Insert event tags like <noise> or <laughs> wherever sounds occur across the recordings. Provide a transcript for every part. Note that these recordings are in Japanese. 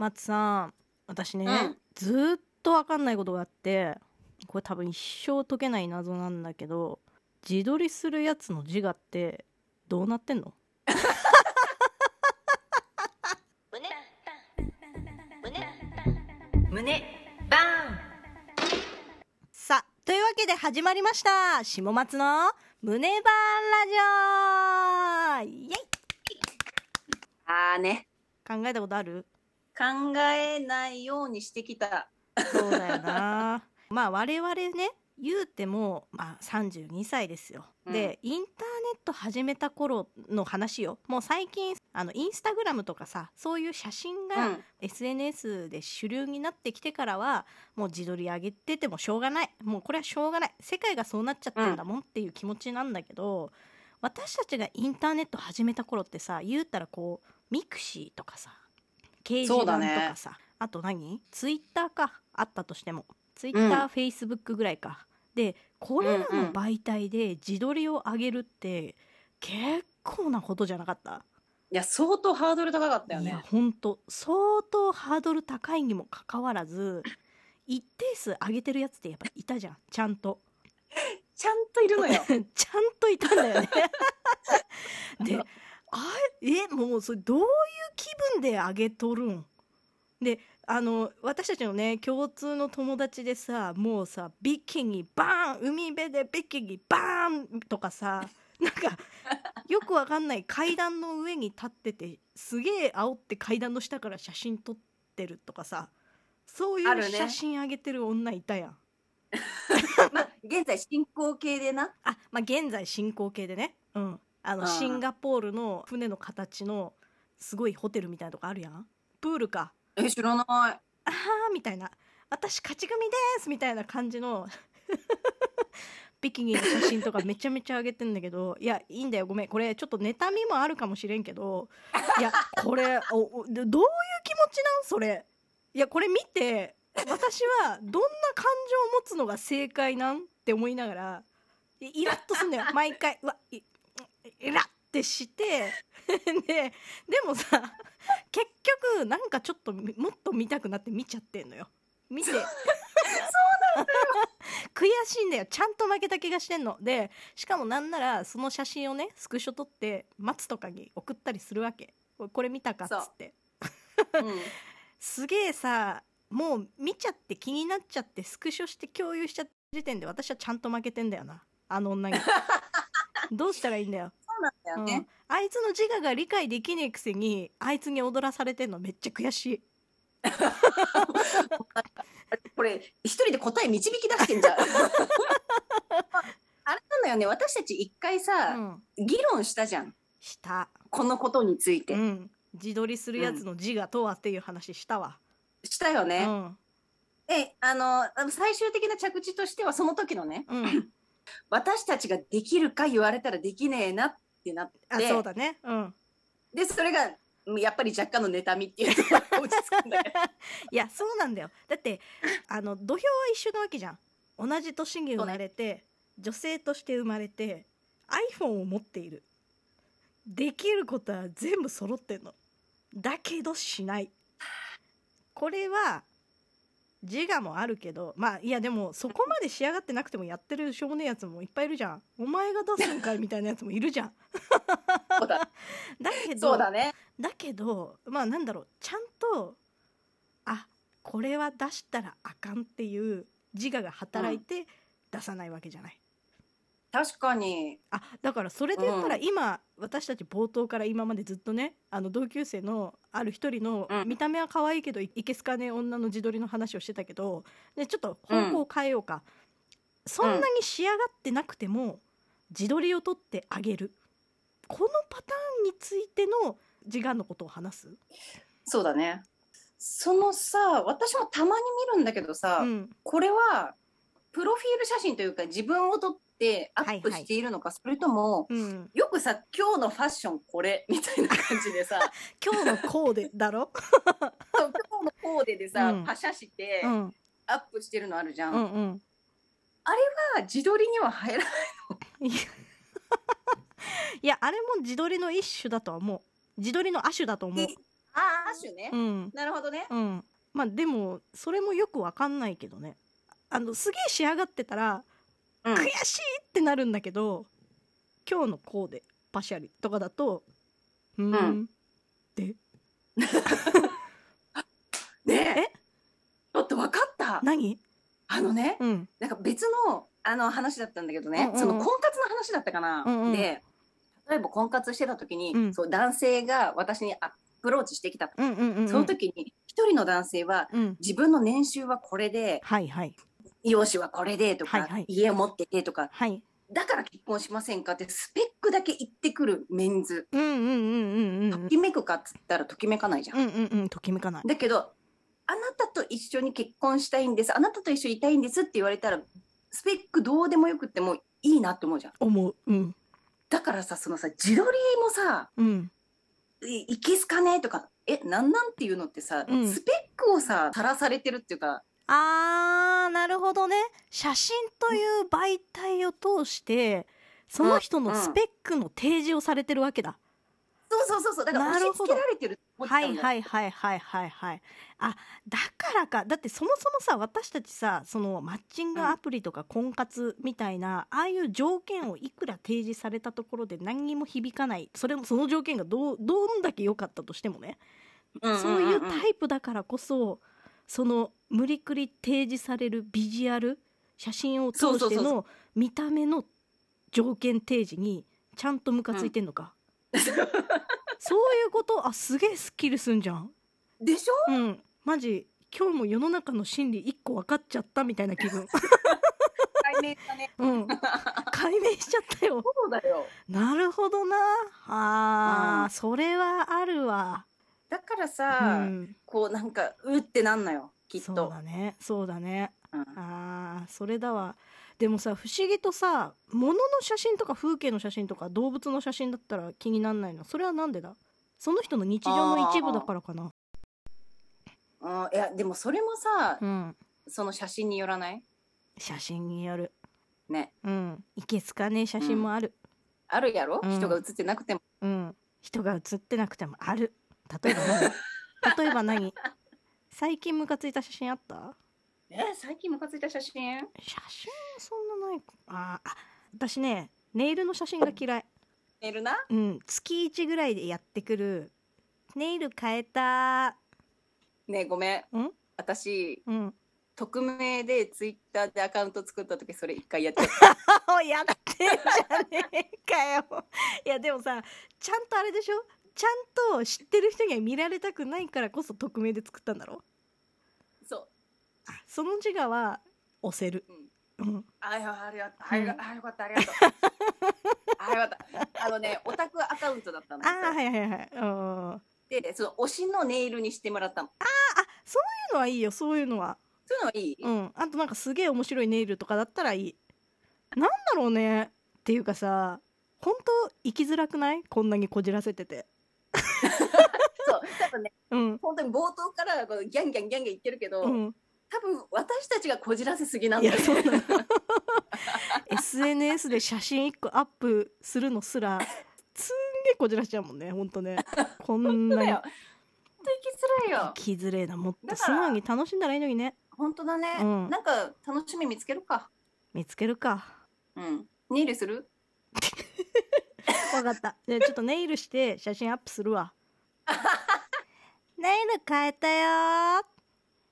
松さん私ね、うん。ずーっと分かんないことがあってこれ多分一生解けない謎なんだけど自撮りするやつの自我ってどうなってんの？胸バーン。さあというわけで始まりました。下松の胸バーンラジオ。イエイ。あーね。考えたことある？考えないようにしてきた。そうだよな。<laughs> まあ我々ね言うても、まあ、32歳ですよ、うん。でインターネット始めた頃の話よ。もう最近あのインスタグラムとかさそういう写真うがん SNS で主流になってきてからはもう自撮り上げててもしょうがない。もうこれはしょうがない。世界がそうなっちゃってんだもん。っていう気持ちなんだけど、私たちがインターネット始めた頃ってさ言うたらこうミクシーとかさ掲示板とかさ、あと何？ツイッターか。あったとしても。ツイッター、うんフェイスブックぐらいか。でこれらの媒体で自撮りを上げるって結構なことじゃなかった？いや相当ハードル高かったよいやねほんと。相当ハードル高いにもかかわらず一定数上げてるやつってやっぱいたじゃん。ちゃんと。<laughs> ちゃんといるのよ。<laughs> ちゃんといたんだよね。<laughs> であえ？もうそれどういう気分で上げとるん？であの私たちのね共通の友達でさもうさビキニバーン！海辺でビキニバーン！とかさなんかよくわかんない階段の上に立っててすげえ煽って階段の下から写真撮ってるとかさそういう写真上げてる女いたやん。<laughs> まあ現在進行形でな。あ、まあ、現在進行形でね、うん、あのうん。シンガポールの船の形のすごいホテルみたいなとこあるやん？プールか。え知らない。あーみたいな。私勝ち組ですみたいな感じの <laughs> ビキニの写真とかめちゃめちゃ上げてんだけどいやいいんだよごめん。これちょっと妬みもあるかもしれんけどいやこれおおでどういう気持ちなん？それ。いやこれ見て私はどんな感情を持つのが正解なん？って思いながらいイラッとすんだよ。毎回うわいイラッてして <laughs> ででもさ結局なんかちょっとみもっと見たくなって見ちゃってんのよ。見て。悔しいんだよ。ちゃんと負けた気がしてんの。でしかもなんならその写真をねスクショ撮って松とかに送ったりするわけ。これ見たかっつって。うん。<laughs> すげえさもう見ちゃって気になっちゃってスクショして共有しちゃった時点で私はちゃんと負けてんだよな。あの女に。<laughs> どうしたらいいんだよなんだようん。ね、あいつの自我が理解できねえくせにあいつに踊らされてんのめっちゃ悔しい。<laughs> これ一人で答え導き出してんじゃん。<laughs> あれなんだよね私たち一回うさ、ん。議論したじゃん。した。このことについて、うん。自撮りするやつの自我とはっていう話したわ。したよね、うん。えあのあの最終的な着地としてはその時のね。うん。<clears throat> 私たちができるか言われたらできねえなってなって。あそうだね。うん。でそれがうんやっぱり若干の妬みっていうのが落ち着くんだけど。<laughs> いやそうなんだよ。だってあの土俵は一緒なわけじゃん。同じ年に生まれて、女性として生まれて iPhone を持っている。できることは全部揃ってんの。だけどしない。これは自我もあるけどまあいやでもそこまで仕上がってなくてもやってるしょうもねえやつもいっぱいいるじゃん。お前が出すんかいみたいなやつもいるじゃん。だ。<laughs> だけどそうだね。だけどまあなんだろうちゃんとあこれは出したらあかんっていう自我が働いて出さないわけじゃない。確かに。あだからそれで言ったらうん。今、私たち冒頭から今までずっとねあの同級生のある一人の、うん。見た目は可愛いけどいいけすかねえ女の自撮りの話をしてたけどでちょっと方向を変えようか、そんなに仕上がってなくても自撮りを撮ってあげる。このパターンについての自我のことを話す？そうだね。そのさ私もたまに見るんだけどさ、うん。これはプロフィール写真というか自分を撮ってアップしているのか、それともうん、よくさ今日のファッションこれみたいな感じでさ <laughs> 今日のコーデだろ、今日のコーデでさ、うん。パシャしてうん、アップしてるのあるじゃん、うんうん。あ自撮りには入らないいや。<laughs> いやあれも自撮りの一種だとは思う。自撮りの亜種だと思う。えあーアッシュね。う。ん。なるほどね。うん。まあでもそれもよくわかんないけどね。あのすげえ仕上がってたらうん。悔しいってなるんだけど、今日のこうでパシャリとかだとうーん、うんで。<laughs> ねえ。え？ちょっと分かった。何？あのね、うん。なんか別のあの話だったんだけどね、うんうんうん。その婚活の話だったかな。うんうん。で、例えば婚活してた時に、うん。そう男性が私にアプローチしてきたと。うんうんうんうん。その時に一人の男性はうん。自分の年収はこれで、はいはい容姿はこれでとか、はいはい家を持っててとか、はいだから結婚しませんか？ってスペックだけ言ってくるメンズ。うんうんうんうんうんときめくかっつったらときめかないじゃん。うんうんうんときめかない。だけど、あなたと一緒に結婚したいんです、あなたと一緒にいたいんですって言われたら、スペックどうでもよくってもいいなって思うじゃん。思う。うん。だからさ、そのさ、自撮りもさ、うんいいけすかね？とか、え、なんなん？っていうのってさ、うん。スペックをさ、さらされてるっていうか、あーなるほどね。写真という媒体を通してその人のスペックの提示をされてるわけだ、そうそうそうそう、だから押し付けられてるはいはいはいはいはいはい。あだからか。だってそもそもさ私たちさそのマッチングアプリとか婚活みたいな、ああいう条件をいくら提示されたところで何にも響かない。それもその条件がどうどんだけ良かったとしてもね、んんんん。そういうタイプだからこそその無理くり提示されるビジュアル写真を通しての見た目の条件提示にちゃんとムカついてんのか、<laughs> そういうこと？あすげえスッキリすんじゃん。でしょ？うん。マジ今日も世の中の心理一個分かっちゃったみたいな気分。解明だね。<laughs> うん。解明しちゃったよ。そうだよ。なるほどな。あー、うん。それはあるわだからうさ、ん。こうなんか、うってなんのよ、きっそうと。だね。そうだね。うん。あーそれだわ。でもさ不思議とさ物の写真とか風景の写真とか動物の写真だったら気になんないの？それはなんでだ？その人の日常の一部だからかな。うん、いや、でもそれもさ、うん。その写真によらない？写真による。ね。うん。いけすかねえ写真もある。あるやろ、うん。人が写ってなくても。うん、人が写ってなくてもある例えば何？<laughs> 例えば何？最近ムカついた写真あった？え最近ムカついた写真？写真そんなないか。ああ私ねネイルの写真が嫌い。メールな？うん月1ぐらいでやってくる。ネイル変えた。ねえごめん。ん？私、うん。匿名でツイッターでアカウント作った時それ一回やって。<laughs> あやってんじゃねえかよ。いやでもさちゃんとあれでしょ？ちゃんと知ってる人には見られたくないからこそ匿名で作ったんだろ？そう。あその自我は押せる。うん。うん。あよあよあよかった、ありがとう。<laughs> あよかった。あのね、オタクアカウントだったんだああはいはいはいうんあで、その推しのネイルにしてもらったの。そういうのはいいよそういうのは。そういうのはいい、うん。あとなんかすげえ面白いネイルとかだったらいい。なんだろうねっていうかさ本当生きづらくない？こんなにこじらせてて <laughs> そう。多分ね、うん。本当に冒頭からこうギャンギャンギャンギャン言ってるけど、うん。多分私たちがこじらせすぎなんだよ SNS <laughs> で写真1個アップするのすらすんげえこじらしちゃうもんねほんとね。<laughs> こんなに。生きづらいよ。生きづれえな。もっと素直に楽しんだらいいのにね。本当だね、うん。なんか楽しみ見つけるか。見つけるか。うん。ネイルする？わかったじゃあちょっとネイルして写真アップするわ <laughs> ネイル変えたよー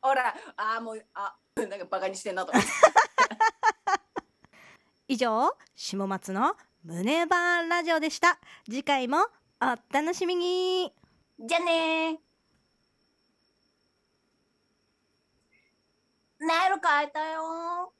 ほら、ああ、もう、あ、なんかバカにしてんなと思って。<laughs> 以上下松の胸バーンラジオでした次回もお楽しみにじゃあねー。ネイル変えたよー。